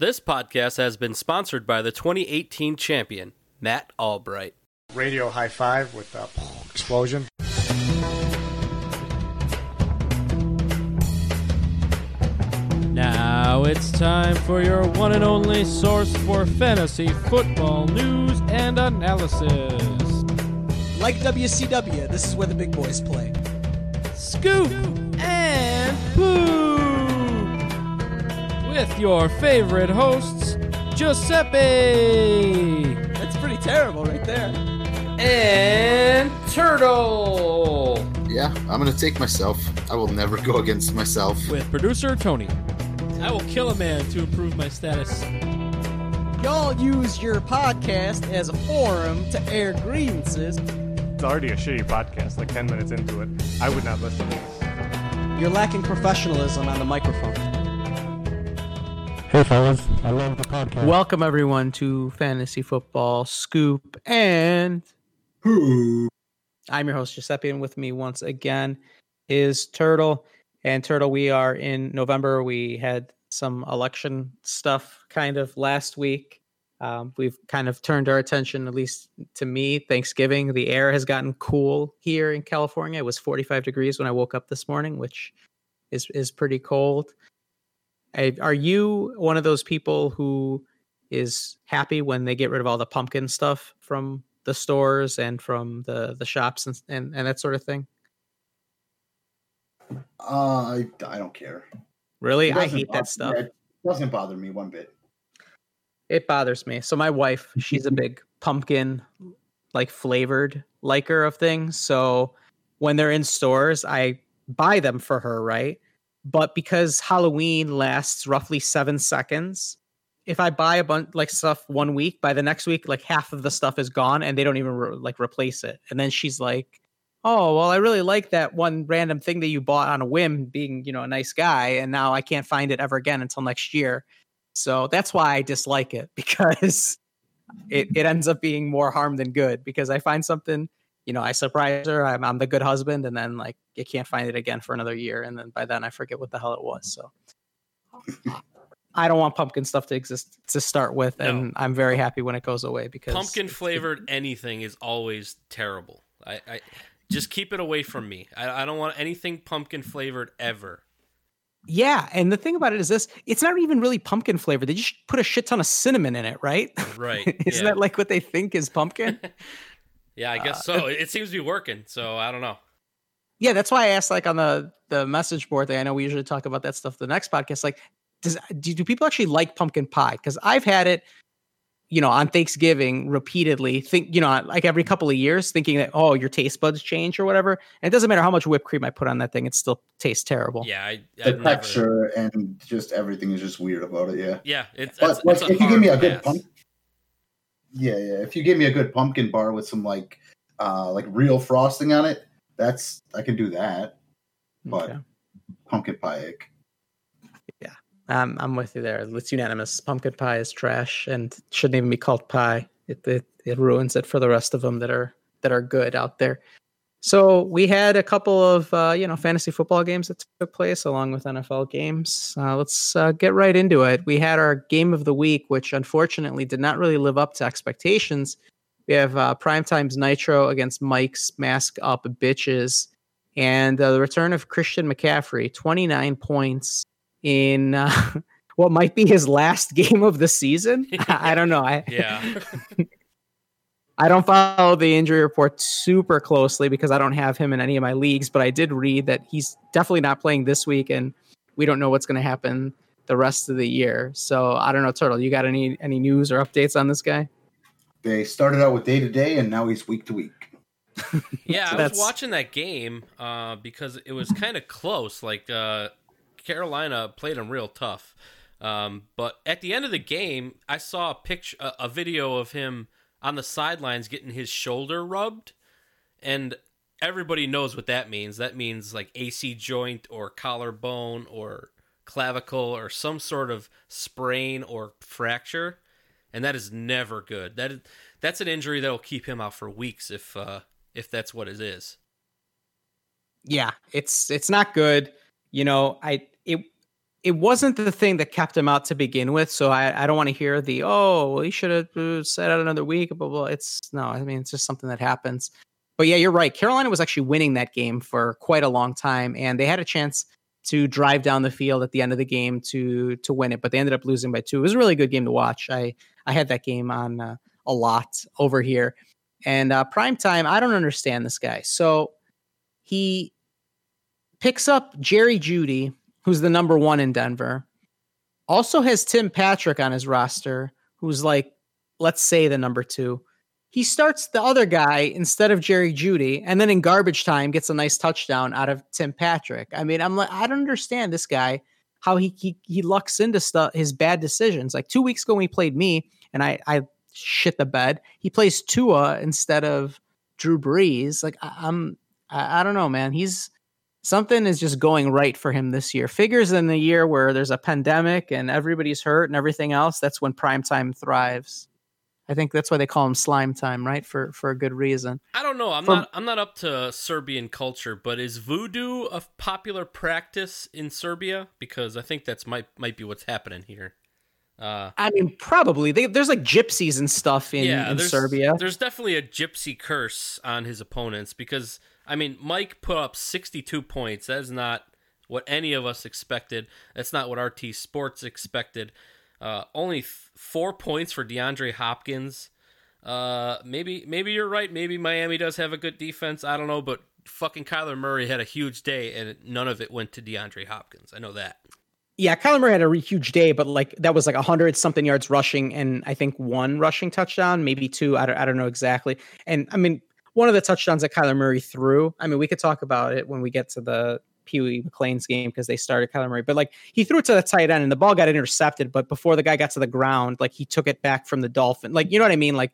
This podcast has been sponsored by the 2018 champion, Matt Albright. Radio high five with the explosion. Now it's time for your one and only source for fantasy football news and analysis. Like WCW, this is where the big boys play. Scoop and Poop with your favorite hosts, Giuseppe That's pretty terrible right there. And Turtle. Yeah, I'm gonna take myself. I will never go against myself. with producer Tony. I will kill a man to improve my status. Y'all use your podcast as a forum to air grievances. It's already a shitty podcast, like 10 minutes into it. I would not listen to this. You're lacking professionalism on the microphone. Hey fellas, I love the podcast. Welcome everyone to Fantasy Football Scoop and I'm your host Giuseppe and with me once again is Turtle. And Turtle, we are in November. We had some election stuff kind of last week. Um, we've kind of turned our attention, at least to me, Thanksgiving. The air has gotten cool here in California. It was 45 degrees when I woke up this morning, which is is pretty cold. Are you one of those people who is happy when they get rid of all the pumpkin stuff from the stores and from the the shops and and, and that sort of thing? Uh, I, I don't care. Really, I hate bother- that stuff. It doesn't bother me one bit. It bothers me. So my wife, she's a big pumpkin like flavored liker of things. So when they're in stores, I buy them for her, right? But because Halloween lasts roughly 7 seconds, if I buy a bunch like stuff one week, by the next week like half of the stuff is gone and they don't even re- like replace it. And then she's like, "Oh, well I really like that one random thing that you bought on a whim being, you know, a nice guy and now I can't find it ever again until next year." So that's why I dislike it because it, it ends up being more harm than good because I find something, you know, I surprise her, I'm, I'm the good husband, and then like you can't find it again for another year. And then by then I forget what the hell it was. So I don't want pumpkin stuff to exist to start with. And I'm very happy when it goes away because Pumpkin flavored anything is always terrible. I, I just keep it away from me. I, I don't want anything pumpkin flavored ever. Yeah. And the thing about it is this it's not even really pumpkin flavored. They just put a shit ton of cinnamon in it, right? Right. Isn't yeah. that like what they think is pumpkin? yeah, I guess uh, so. It, it seems to be working. So I don't know. Yeah, that's why I asked like on the the message board thing. I know we usually talk about that stuff the next podcast. Like, does do, do people actually like pumpkin pie? Because I've had it, you know, on Thanksgiving repeatedly. Think you know, like every couple of years, thinking that oh, your taste buds change or whatever. And it doesn't matter how much whipped cream I put on that thing; it still tastes terrible. Yeah, I, The I've never. texture and just everything is just weird about it. Yeah. Yeah, it's, But it's, like, it's if you give me a good pass. pump, yeah, yeah. If you give me a good pumpkin bar with some like, uh, like real frosting on it, that's I can do that. But Okay. pumpkin pie, ick. Um, I'm with you there. It's unanimous. Pumpkin pie is trash and shouldn't even be called pie. It, it it ruins it for the rest of them that are that are good out there. So we had a couple of uh, you know fantasy football games that took place along with NFL games. Uh, let's uh, get right into it. We had our game of the week, which unfortunately did not really live up to expectations. We have uh, Primetime's Nitro against Mike's Mask Up Bitches, and uh, the return of Christian McCaffrey, 29 points in uh, what might be his last game of the season. I, I don't know. I Yeah. I don't follow the injury report super closely because I don't have him in any of my leagues, but I did read that he's definitely not playing this week, and we don't know what's going to happen the rest of the year. So I don't know, Turtle. You got any any news or updates on this guy? They started out with day to day, and now he's week to week. Yeah, So I was watching that game uh, because it was kind of close. Like uh, Carolina played them real tough, um, but at the end of the game, I saw a picture, a, a video of him on the sidelines getting his shoulder rubbed, and everybody knows what that means. That means like AC joint or collarbone or clavicle or some sort of sprain or fracture, and that is never good. That is, that's an injury that will keep him out for weeks if uh, if that's what it is. yeah, it's it's not good. You know, I it it wasn't the thing that kept him out to begin with. So I, I don't want to hear the oh well, he should have uh, set out another week. Blah, blah. It's no, I mean it's just something that happens. But yeah, you're right. Carolina was actually winning that game for quite a long time, and they had a chance to drive down the field at the end of the game to to win it, but they ended up losing by two. It was a really good game to watch. I I had that game on uh, a lot over here, and uh, prime time. I don't understand this guy. So he picks up Jerry Jeudy, who's the number one in Denver. Also has Tim Patrick on his roster, who's like, let's say the number two he starts the other guy instead of Jerry Jeudy, and then in garbage time gets a nice touchdown out of Tim Patrick. I mean, I'm like, I don't understand this guy how he he, he lucks into stuff his bad decisions. Like two weeks ago when he played me, and I I shit the bed. He plays Tua instead of Drew Brees. Like I, I'm I, I don't know, man. He's something is just going right for him this year. Figures in the year where there's a pandemic and everybody's hurt and everything else. That's when prime time thrives. I think that's why they call him slime time, right? For for a good reason. I don't know. I'm for, not I'm not up to Serbian culture, but is voodoo a popular practice in Serbia? Because I think that's might might be what's happening here. Uh, I mean, probably they, there's like gypsies and stuff in, yeah, in there's, Serbia. There's definitely a gypsy curse on his opponents because I mean, Mike put up 62 points. That is not what any of us expected. That's not what RT Sports expected. Uh, only th- four points for DeAndre Hopkins. Uh, maybe maybe you're right. Maybe Miami does have a good defense. I don't know, but fucking Kyler Murray had a huge day, and none of it went to DeAndre Hopkins. I know that. Yeah, Kyler Murray had a huge day, but like that was like hundred something yards rushing, and I think one rushing touchdown, maybe two. I don't, I don't know exactly. And I mean, one of the touchdowns that Kyler Murray threw. I mean, we could talk about it when we get to the Pee Wee McLean's game because they started Kyler Murray. But like he threw it to the tight end and the ball got intercepted. But before the guy got to the ground, like he took it back from the Dolphin. Like you know what I mean? Like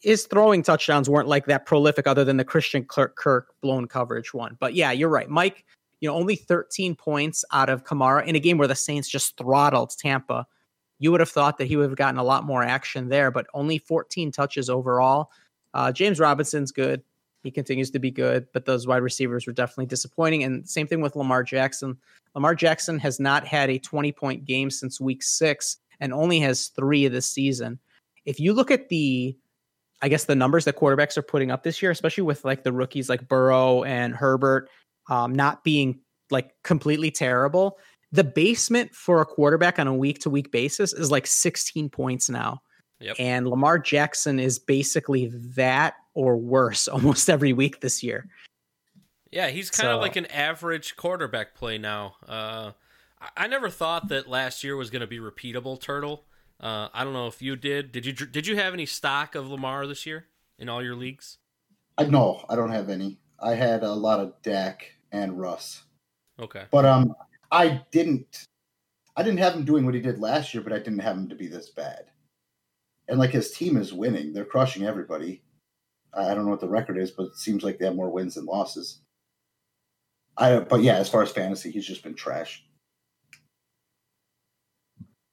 his throwing touchdowns weren't like that prolific, other than the Christian Kirk, Kirk blown coverage one. But yeah, you're right, Mike. You know, only 13 points out of Kamara in a game where the Saints just throttled Tampa. You would have thought that he would have gotten a lot more action there, but only 14 touches overall. Uh, James Robinson's good. He continues to be good, but those wide receivers were definitely disappointing. And same thing with Lamar Jackson. Lamar Jackson has not had a 20 point game since week six and only has three of this season. If you look at the, I guess, the numbers that quarterbacks are putting up this year, especially with like the rookies like Burrow and Herbert um, not being like completely terrible, the basement for a quarterback on a week to week basis is like 16 points now. Yep. And Lamar Jackson is basically that or worse almost every week this year. Yeah, he's kind so, of like an average quarterback play now. Uh, I never thought that last year was going to be repeatable. Turtle. Uh, I don't know if you did. Did you did you have any stock of Lamar this year in all your leagues? I no, I don't have any. I had a lot of Dak and Russ. Okay, but um, I didn't. I didn't have him doing what he did last year, but I didn't have him to be this bad and like his team is winning. They're crushing everybody. I don't know what the record is, but it seems like they have more wins than losses. I but yeah, as far as fantasy, he's just been trash.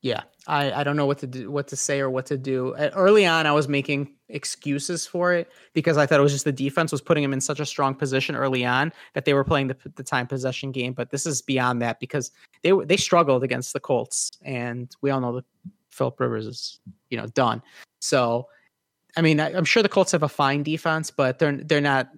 Yeah, I, I don't know what to do, what to say or what to do. Early on, I was making excuses for it because I thought it was just the defense was putting him in such a strong position early on that they were playing the, the time possession game. But this is beyond that because they they struggled against the Colts, and we all know the Philip Rivers is, you know, done. So, I mean, I, am sure the Colts have a fine defense, but they're they're not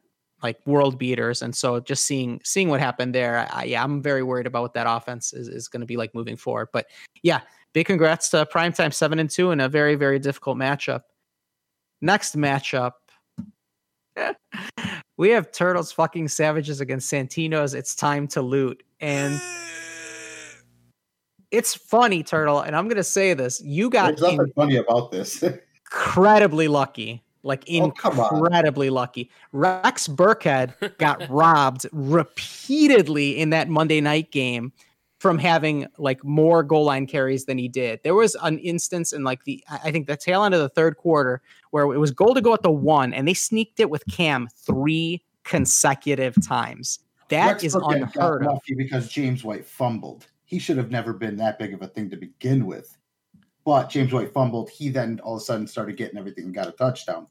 like world beaters. And so, just seeing seeing what happened there, I, yeah, I'm very worried about what that offense is is going to be like moving forward. But yeah, big congrats to Primetime seven and two in a very very difficult matchup. Next matchup. we have Turtles fucking Savages against Santinos. It's time to loot. And it's funny, Turtle, and I'm gonna say this: you got There's nothing funny about this. incredibly lucky, like oh, incredibly lucky. Rex Burkhead got robbed repeatedly in that Monday night game from having like more goal line carries than he did. There was an instance in like the I think the tail end of the third quarter where it was goal to go at the one, and they sneaked it with Cam three consecutive times. That Rex is Burkhead unheard of. Because James White fumbled he should have never been that big of a thing to begin with. But James White fumbled. He then all of a sudden started getting everything and got a touchdown.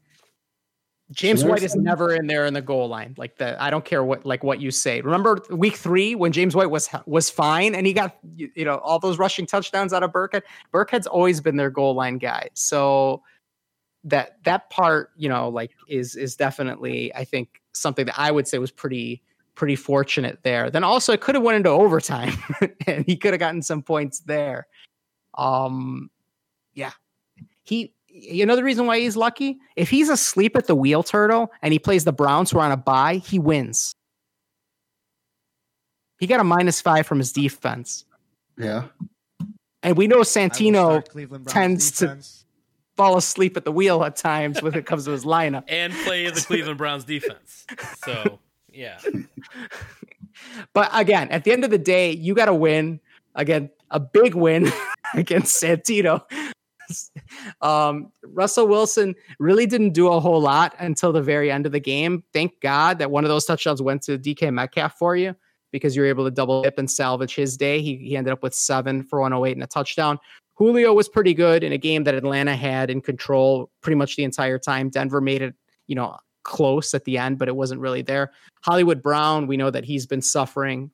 James I White is never in there in the goal line. Like the I don't care what like what you say. Remember week three when James White was was fine and he got you you know all those rushing touchdowns out of Burkhead. Burkhead's always been their goal line guy. So that that part you know like is is definitely I think something that I would say was pretty pretty fortunate there. Then also it could have went into overtime and he could have gotten some points there. Um yeah. He you know the reason why he's lucky? If he's asleep at the wheel turtle and he plays the Browns who are on a bye, he wins. He got a minus five from his defense. Yeah. And we know Santino start Cleveland tends to- fall asleep at the wheel at times when it comes to his lineup. and play the Cleveland Browns defense. So yeah, But again, at the end of the day, you got to win. Again, a big win against Santino. um, Russell Wilson really didn't do a whole lot until the very end of the game. Thank God that one of those touchdowns went to DK Metcalf for you because you were able to double dip and salvage his day. He, he ended up with seven for 108 and a touchdown. Julio was pretty good in a game that Atlanta had in control pretty much the entire time. Denver made it, you know, close at the end, but it wasn't really there. Hollywood Brown, we know that he's been suffering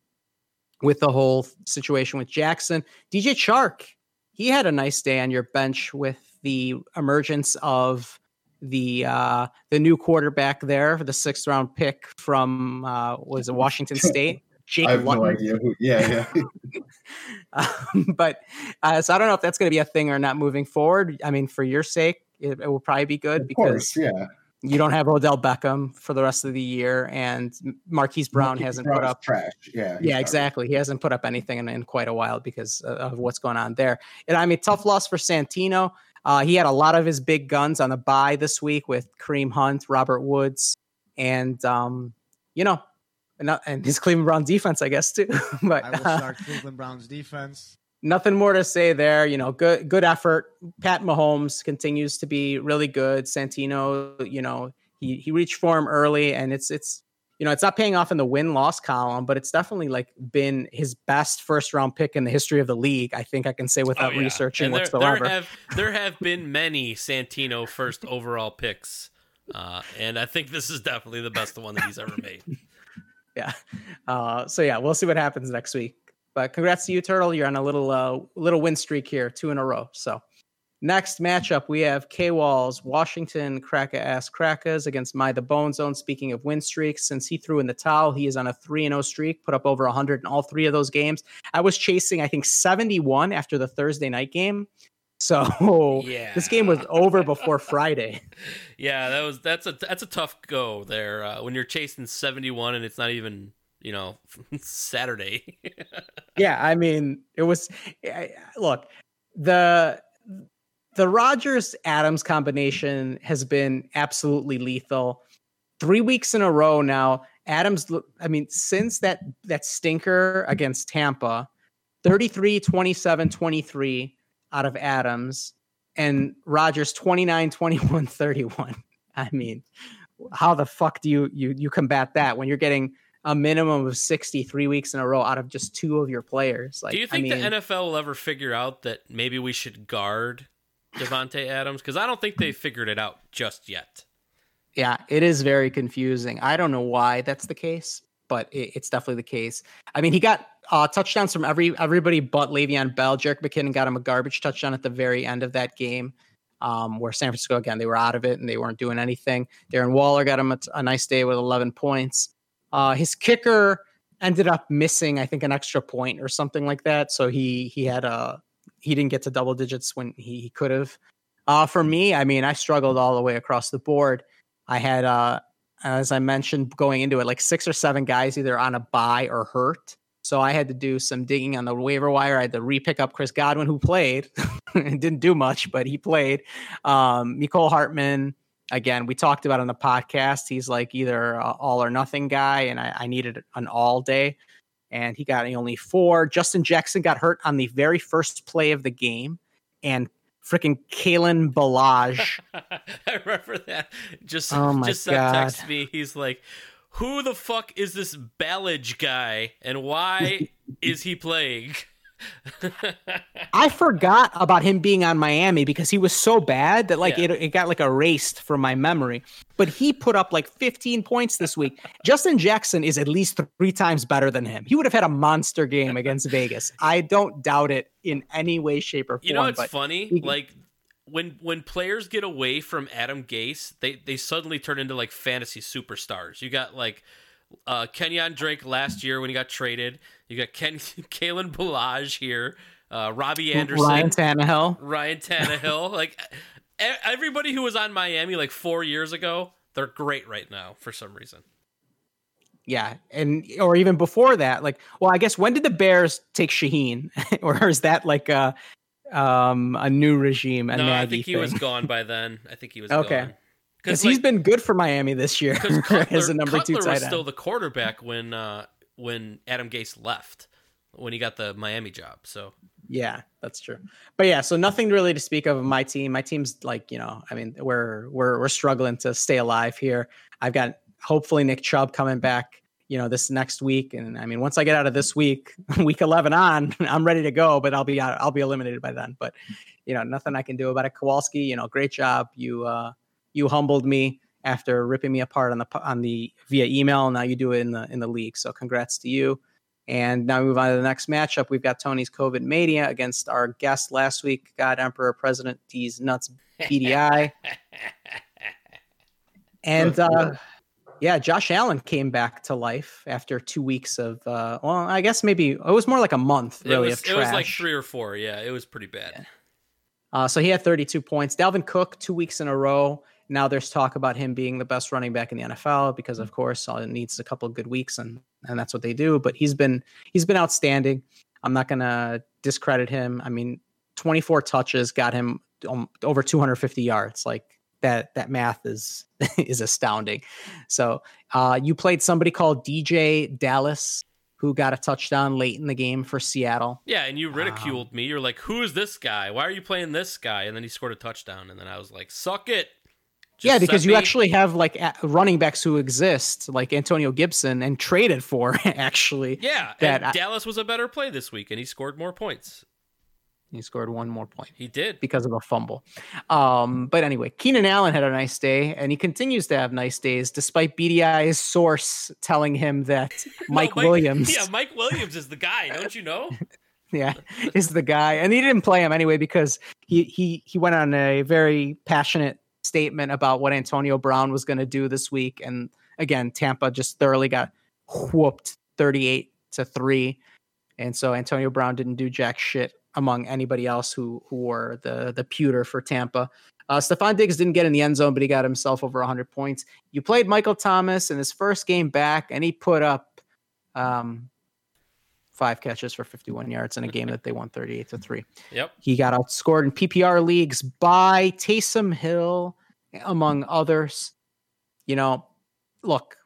with the whole situation with Jackson. DJ Chark, he had a nice day on your bench with the emergence of the uh the new quarterback there, for the sixth round pick from uh was it Washington State? Jake I have no idea who. Yeah, yeah. Um, but uh, so I don't know if that's going to be a thing or not moving forward. I mean, for your sake, it, it will probably be good of because course, yeah. You don't have Odell Beckham for the rest of the year, and Marquise Brown Marquise hasn't Brown's put up. trash. Yeah. Yeah, exactly. He hasn't put up anything in, in quite a while because of, of what's going on there. And I mean, tough loss for Santino. Uh, he had a lot of his big guns on the bye this week with Kareem Hunt, Robert Woods, and um, you know, and, not- and his Cleveland Brown defense, I guess too. but I will uh, start Cleveland Browns defense. Nothing more to say there. You know, good good effort. Pat Mahomes continues to be really good. Santino, you know, he he reached form early, and it's it's you know it's not paying off in the win loss column, but it's definitely like been his best first round pick in the history of the league. I think I can say without Oh, yeah. researching And there, whatsoever. There have there have been many Santino first overall picks, uh, and I think this is definitely the best one that he's ever made. yeah. Uh, so yeah, we'll see what happens next week. But congrats to you, Turtle. You're on a little uh, little win streak here, two in a row. So next matchup, we have K Walls, Washington Kraka ass Krakas against My the Bone Zone. Speaking of win streaks, since he threw in the towel, he is on a 3 0 streak, put up over 100 in all three of those games. I was chasing, I think, 71 after the Thursday night game. So Yeah. this game was over before Friday. Yeah, that was that's a that's a tough go there uh, when you're chasing 71 and it's not even you know Saturday. yeah, I mean, it was eh, eh, look the the Rodgers Adams combination has been absolutely lethal. Three weeks in a row now. Adams, I mean, since that that stinker against Tampa, 33, 27, 23 out of Adams, and Rodgers 29, 21, 31. I mean, how the fuck do you you you combat that when you're getting a minimum of 63 weeks in a row out of just two of your players. Like, Do you think I mean, the NFL will ever figure out that maybe we should guard Davante Adams? Because I don't think they figured it out just yet. yeah, it is very confusing. I don't know why that's the case, but it, it's definitely the case. I mean, he got uh, touchdowns from every everybody but Le'Veon Bell. Jerick McKinnon got him a garbage touchdown at the very end of that game. Um, where San Francisco again they were out of it and they weren't doing anything. Darren Waller got him a, a nice day with 11 points. Uh, his kicker ended up missing, I think, an extra point or something like that. So he he had a he didn't get to double digits when he, he could have. Uh, for me, I mean, I struggled all the way across the board. I had, uh, as I mentioned, going into it, like six or seven guys either on a buy or hurt. So I had to do some digging on the waiver wire. I had to re-pick up Chris Godwin, who played and didn't do much, but he played. Um, Mecole Hardman, again, we talked about on the podcast. He's like either a all or nothing guy, and I, I needed an all day, and he got only four. Justin Jackson got hurt on the very first play of the game, and freaking Kalen Ballage. I remember that. Just Oh my just God. text me. He's like, "Who the fuck is this Ballage guy, and why is he playing?" I forgot about him being on Miami because he was so bad that like Yeah. it, it got like erased from my memory. But he put up like 15 points this week. Justin Jackson is at least three times better than him. He would have had a monster game against Vegas. I don't doubt it in any way, shape, or form. You know what's but funny? he- Like when when players get away from Adam Gase, they they suddenly turn into like fantasy superstars. You got like uh Kenyan Drake last year when he got traded. You got Ken Kalen Ballage here, uh Robbie Anderson, Ryan Tannehill. Ryan Tannehill, like everybody who was on Miami like 4 years ago, they're great right now for some reason. Yeah, and or even before that, like, well, I guess when did the Bears take Shaheen, or is that like a um a new regime? A no, I Nagy think he thing? was gone by then. I think he was Okay. gone. Because he's been good for Miami this year Cutler, as a number two Cutler tight was end. still the quarterback when uh, when Adam Gase left when he got the Miami job. So Yeah, that's true. But yeah, so nothing really to speak of my team. My team's like, you know, I mean, we're we're we're struggling to stay alive here. I've got hopefully Nick Chubb coming back, you know, this next week. And I mean, once I get out of this week, week eleven on, I'm ready to go, but I'll be out, I'll be eliminated by then. But you know, nothing I can do about it. Kowalski, you know, great job. You uh you humbled me after ripping me apart on the on the via email. Now you do it in the in the league. So congrats to you. And now we move on to the next matchup. We've got Tony's COVID Mania against our guest last week, God Emperor President D's Nuts BDI. and uh, yeah, Josh Allen came back to life after two weeks of, uh, well, I guess maybe it was more like a month, really, it was of it was like three or four. Yeah, it was pretty bad. Uh, so he had 32 points. Dalvin Cook, two weeks in a row. Now there's talk about him being the best running back in the NFL because, of course, all it needs is a couple of good weeks, and and that's what they do. But he's been he's been outstanding. I'm not gonna discredit him. I mean, 24 touches got him um, over 250 yards. Like that that math is is astounding. So uh, you played somebody called DeeJay Dallas who got a touchdown late in the game for Seattle. Yeah, and you Um, ridiculed me. You're like, "Who is this guy? Why are you playing this guy?" And then he scored a touchdown, and then I was like, "Suck it." Just yeah, because you me- actually have like running backs who exist, like Antonio Gibson, and traded for actually. Yeah, that I- Dallas was a better play this week, and he scored more points. He scored one more point He did. because of a fumble. Um, but anyway, Keenan Allen had a nice day, and he continues to have nice days, despite BDI's source telling him that No, Mike Williams, Yeah, Mike Williams is the guy. Don't you know? yeah, is the guy, and he didn't play him anyway because he he he went on a very passionate statement about what Antonio Brown was going to do this week, and again, Tampa just thoroughly got whooped, thirty-eight to three, and so Antonio Brown didn't do jack shit among anybody else who who were the the pewter for Tampa. Uh, Stefon Diggs didn't get in the end zone, but he got himself over 100 points. You played Michael Thomas in his first game back, and he put up um, five catches for 51 yards in a game that they won 38 to three. Yep. He got outscored in PPR leagues by Taysom Hill, among others. You know, look,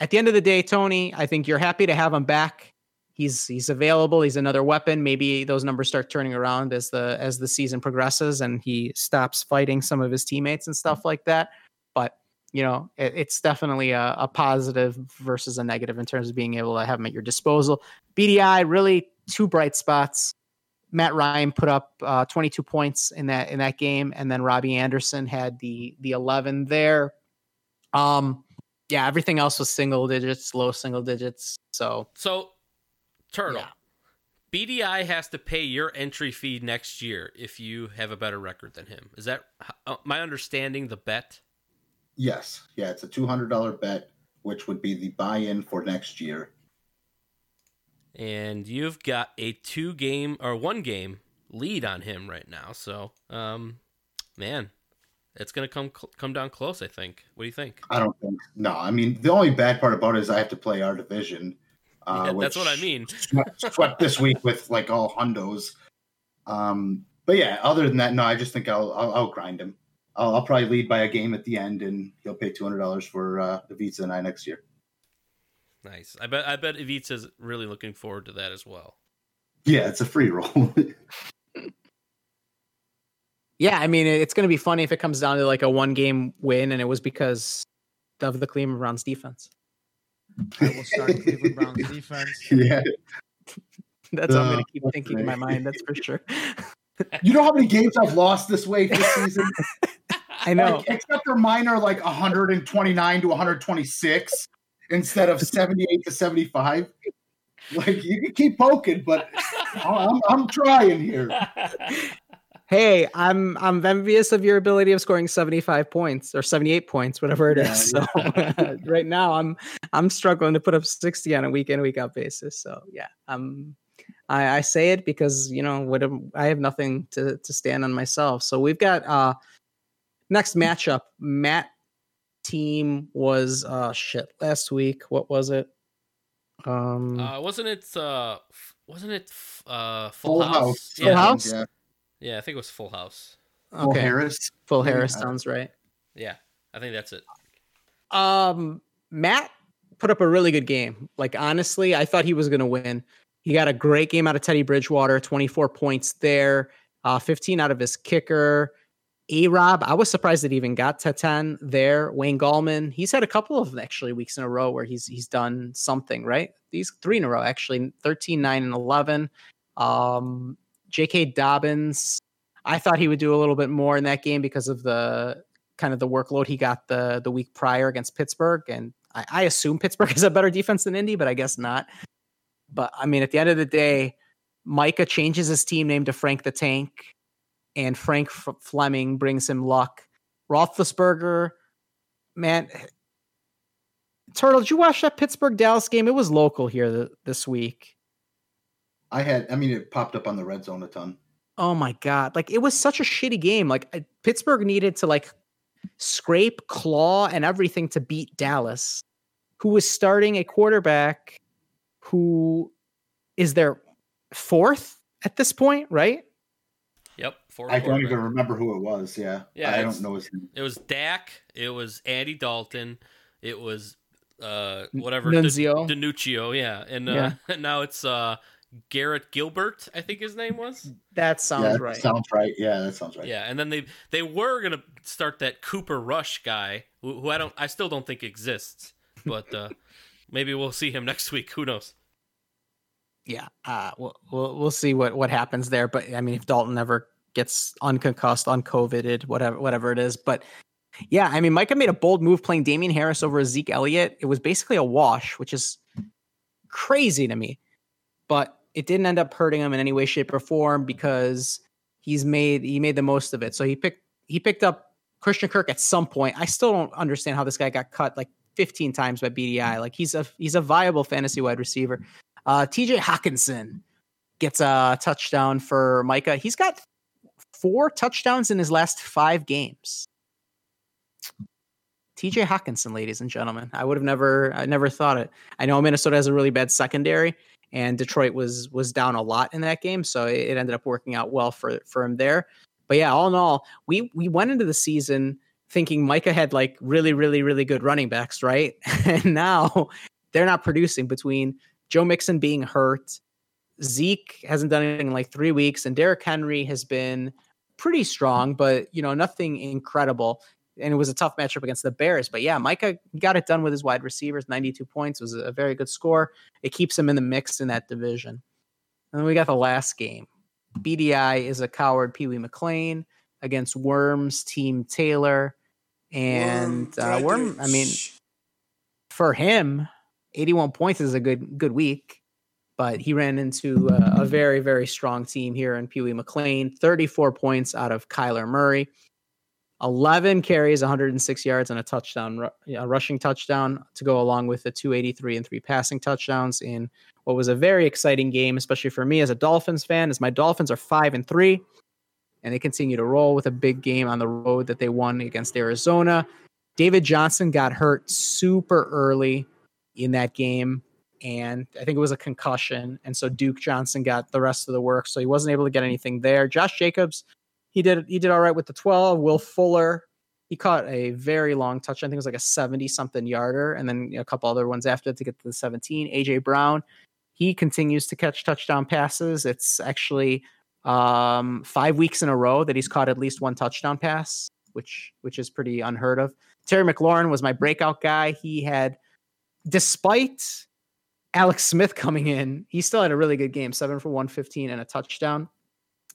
at the end of the day, Tony, I think you're happy to have him back. He's he's available. He's another weapon. Maybe those numbers start turning around as the as the season progresses and he stops fighting some of his teammates and stuff like that. But you know, it, it's definitely a, a positive versus a negative in terms of being able to have him at your disposal. BDI really two bright spots. Matt Ryan put up uh, 22 points in that in that game, and then Robbie Anderson had the the 11 there. Um, yeah, everything else was single digits, low single digits. So So, Turtle, Yeah. BDI has to pay your entry fee next year if you have a better record than him. Is that uh, my understanding? The bet. Yes, yeah, it's a two hundred dollar bet, which would be the buy-in for next year. And you've got a two game or one game lead on him right now. So, um, man, it's gonna come come down close. I think. What do you think? I don't think. No, I mean the only bad part about it is I have to play our division. Uh, Yeah, that's what I mean. Swept, swept this week with like all hundos. Um, but yeah, other than that, no, I just think I'll I'll, I'll grind him. I'll, I'll probably lead by a game at the end, and he'll pay two hundred dollars for uh, the Visa and I next year. Nice. I bet. I bet Ivica's really looking forward to that as well. Yeah, it's a free roll. yeah, I mean, it's going to be funny if it comes down to like a one game win, and it was because of the Cleveland Browns defense. I will start Cleveland Browns defense. yeah, That's what I'm Uh, gonna keep thinking in my mind. That's for sure. You know how many games I've lost this way this season? I know. Like, except for mine are like 129 to 126 instead of 78 to 75. Like you can keep poking, but I'm, I'm trying here. Hey, I'm I'm envious of your ability of scoring 75 points or 78 points, whatever it is. Yeah, So right now I'm I'm struggling to put up 60 on a week in, week out basis. So yeah, I'm I, I say it because you know what I have nothing to to stand on myself. So we've got uh next matchup. Matt team was uh shit last week. What was it? Um Uh, wasn't it? Uh, wasn't it? Uh, Full, Full House. House. Full Yeah, House? Yeah. yeah, I think it was Full House. Full okay. Harris. Full? Harris I- sounds right. Yeah, I think that's it. Um, Matt put up a really good game. Like honestly, I thought he was going to win. He got a great game out of Teddy Bridgewater, 24 points there, uh, 15 out of his kicker. A Rob, I was surprised that he even got to 10 there. Wayne Gallman, he's had a couple of actually weeks in a row where he's he's done something, right? These three in a row, actually 13, 9, and 11. Um, J.K. Dobbins, I thought he would do a little bit more in that game because of the kind of the workload he got the the week prior against Pittsburgh, and I, I assume Pittsburgh is a better defense than Indy, but I guess not. But I mean, at the end of the day, Micah changes his team name to Frank the Tank, and Frank F- Fleming brings him luck. Roethlisberger, man, Turtle, did you watch that Pittsburgh Dallas game? It was local here th- this week. I had, I mean, it popped up on the red zone a ton. Oh my god! Like it was such a shitty game. Like I- Pittsburgh needed to like scrape, claw, and everything to beat Dallas, who was starting a quarterback who is their fourth at this point, right? Yep, four. I don't even remember who it was. Yeah. Yeah, I don't know his name. It was Dak. It was Andy Dalton. It was uh whatever Nunzio. Dan- Danuccio, yeah, and uh, now it's uh Garrett Gilbert. I think his name was. That sounds yeah, that right. Sounds right. Yeah, that sounds right. Yeah, and then they they were gonna start that Cooper Rush guy, who, who I don't, I still don't think exists, but uh maybe we'll see him next week. Who knows? yeah, uh, we'll, we'll we'll see what what happens there. But I mean, if Dalton ever gets unconcussed, uncovided, whatever whatever it is, but yeah, I mean, Micah made a bold move playing Damien Harris over Zeke Elliott. It was basically a wash, which is crazy to me, but it didn't end up hurting him in any way, shape, or form because he's made he made the most of it. So he picked he picked up Christian Kirk at some point. I still don't understand how this guy got cut like 15 times by BDI. Like he's a he's a viable fantasy wide receiver. Uh, TJ Hockenson gets a touchdown for Micah. He's got four touchdowns in his last five games. TJ Hockenson, ladies and gentlemen. I would have never I never thought it. I know Minnesota has a really bad secondary and Detroit was was down a lot in that game, so it, ended up working out well for for him there. But yeah, all in all, we we went into the season thinking Micah had like really really really good running backs, right? and now they're not producing between Joe Mixon being hurt, Zeke hasn't done anything in like 3 weeks and Derrick Henry has been pretty strong, but you know, nothing incredible and it was a tough matchup against the Bears. But yeah, Micah got it done with his wide receivers. 92 points was a very good score. It keeps him in the mix in that division. And then we got the last game. BDI is a coward Pee Wee McLean against Worms Team Taylor. And uh, Worm, I mean, for him, 81 points is a good good week. But he ran into a, a very, very strong team here in Pee Wee McLean. 34 points out of Kyler Murray. 11 carries, 106 yards, and a touchdown, a rushing touchdown to go along with the 283 and three passing touchdowns in what was a very exciting game, especially for me as a Dolphins fan, as my Dolphins are five and three, and they continue to roll with a big game on the road that they won against Arizona. David Johnson got hurt super early in that game, and I think it was a concussion, and so Duke Johnson got the rest of the work, so he wasn't able to get anything there. Josh Jacobs he did he did all right with the 12 will fuller he caught a very long touch i think it was like a 70 something yarder and then a couple other ones after to get to the 17 aj brown he continues to catch touchdown passes. It's actually um, five weeks in a row that he's caught at least one touchdown pass which which is pretty unheard of. Terry mclaurin was my breakout guy. He had despite Alex Smith coming in, he still had a really good game, seven for 115 and a touchdown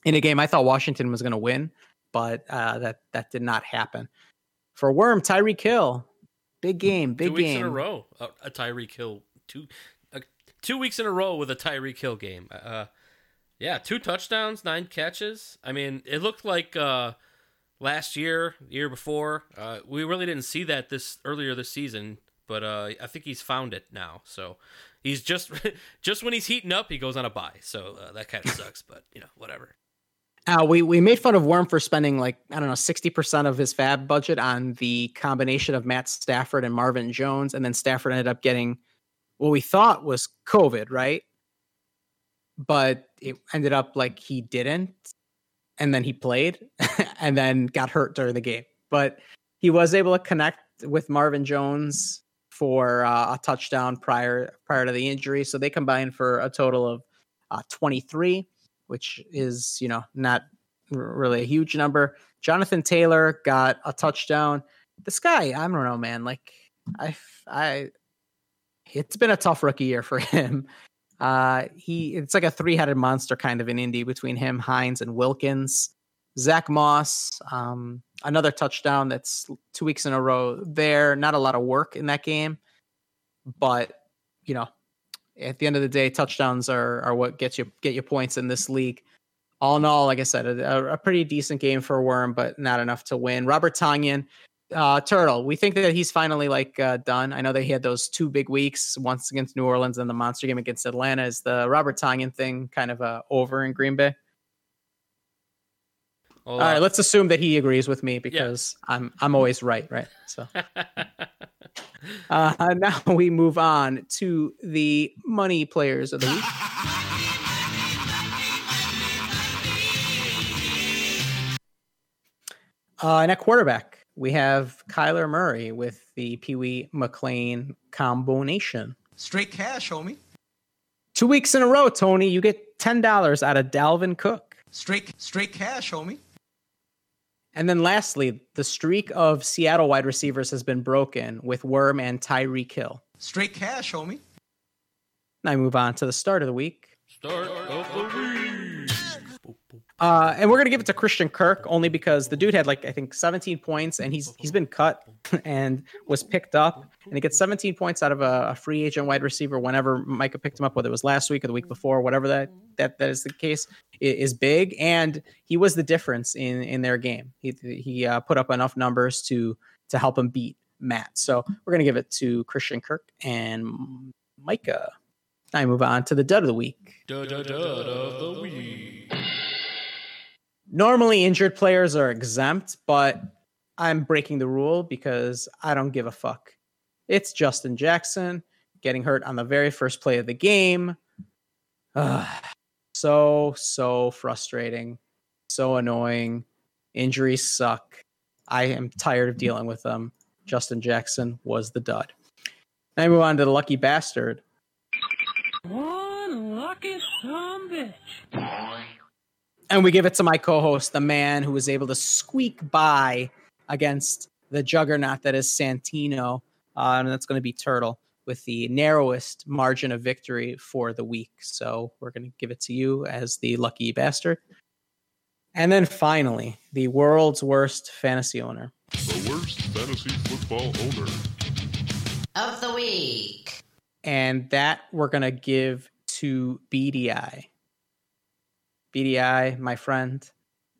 in a game I thought Washington was going to win, but uh, that that did not happen. For Worm, Tyreek Hill, big game, big two weeks game. in a row. A, a Tyreek Hill two, uh, two weeks in a row with a Tyreek Hill game. Uh, yeah, two touchdowns, nine catches. I mean, it looked like uh, last year, year before. Uh, we really didn't see that this earlier this season, but uh, I think he's found it now. So he's just just when he's heating up, he goes on a buy. So uh, that kind of sucks, but you know, whatever. Uh, we we made fun of Worm for spending like I don't know sixty percent of his FAAB budget on the combination of Matt Stafford and Marvin Jones, and then Stafford ended up getting what we thought was COVID, right? But it ended up like he didn't, and then he played, and then got hurt during the game. But he was able to connect with Marvin Jones for uh, a touchdown prior prior to the injury, so they combined for a total of uh, twenty three which is you know not r- really a huge number. Jonathan Taylor got a touchdown. This guy, I don't know, man. Like I, I, it's been a tough rookie year for him. Uh, he, it's like a three-headed monster kind of in Indy between him, Hines, and Wilkins. Zach Moss, um, another touchdown. That's two weeks in a row. There, not a lot of work in that game, but you know, at the end of the day, touchdowns are are what gets you get you points in this league. All in all, like I said, a, a pretty decent game for Worm, but not enough to win. Robert Tonyan, uh, Turtle, we think that he's finally like uh, done. I know that he had those two big weeks, once against New Orleans and the monster game against Atlanta. Is the Robert Tonyan thing kind of uh, over in Green Bay? Well, All right, uh, let's assume that he agrees with me because I'm I'm always right, right? So uh, now we move on to the money players of the week. Uh, and at quarterback, we have Kyler Murray with the Pee Wee McLean combination. Straight cash, homie. Two weeks in a row, Tony, you get ten dollars out of Dalvin Cook. Straight straight cash, homie. And then lastly, the streak of Seattle wide receivers has been broken with Worm and Tyreek Hill. Straight cash, homie. Now I move on to the start of the week. Start of the week. Uh, and we're gonna give it to Christian Kirk only because the dude had like I think 17 points and he's he's been cut and was picked up and he gets 17 points out of a, a free agent wide receiver whenever Micah picked him up, whether it was last week or the week before, whatever that that that is the case, i- is big and he was the difference in in their game. He he uh, put up enough numbers to to help him beat Matt. So we're gonna give it to Christian Kirk and Micah. I move on to the dud of the week. Dud, dud, dud of the week. normally injured players are exempt, but I'm breaking the rule because I don't give a fuck. It's Justin Jackson getting hurt on the very first play of the game. Ugh. So, so frustrating. So annoying. Injuries suck. I am tired of dealing with them. Justin Jackson was the dud. Now I move on to the lucky bastard. One lucky son bitch. And we give it to my co host, the man who was able to squeak by against the juggernaut that is Santino. Uh, and that's going to be Turtle with the narrowest margin of victory for the week. So we're going to give it to you as the lucky bastard. And then finally, the world's worst fantasy owner. The worst fantasy football owner. of the week. And that we're going to give to BDI. BDI, my friend,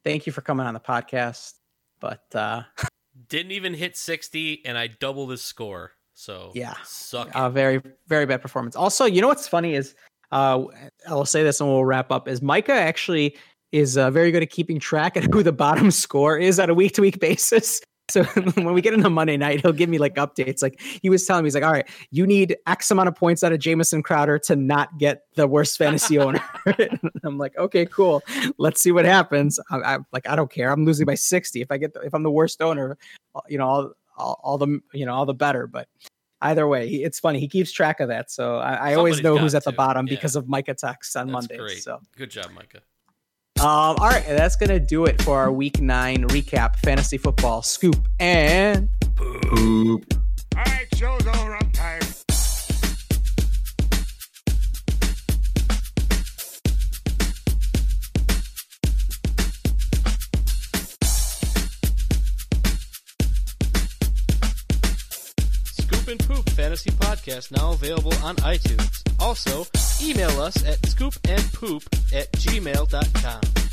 thank you for coming on the podcast. But uh, Didn't even hit 60, and I doubled his score. So Yeah. suck. a very very bad performance. Also, you know what's funny is uh, I'll say this and we'll wrap up. Is Micah actually is uh, very good at keeping track of who the bottom score is on a week to week basis. So when we get into Monday night, he'll give me like updates. Like he was telling me, he's like, "All right, you need X amount of points out of Jamison Crowder to not get the worst fantasy owner." I'm like, "Okay, cool. Let's see what happens." I, I'm like, "I don't care. I'm losing by 60. If I get the, if I'm the worst owner, uh, you know, all, all, all the you know all the better." But either way, he- it's funny. He keeps track of that, so I, I always know who's at the bottom yeah. because of Micah texts on That's Mondays. great. So, Good job, Micah. um, all right, that's gonna do it for our Week Nine recap, fantasy football scoop, and All right, show's over. I'm tired. Fantasy Podcast now available on iTunes. Also, email us at scoopandpoop at gmail.com.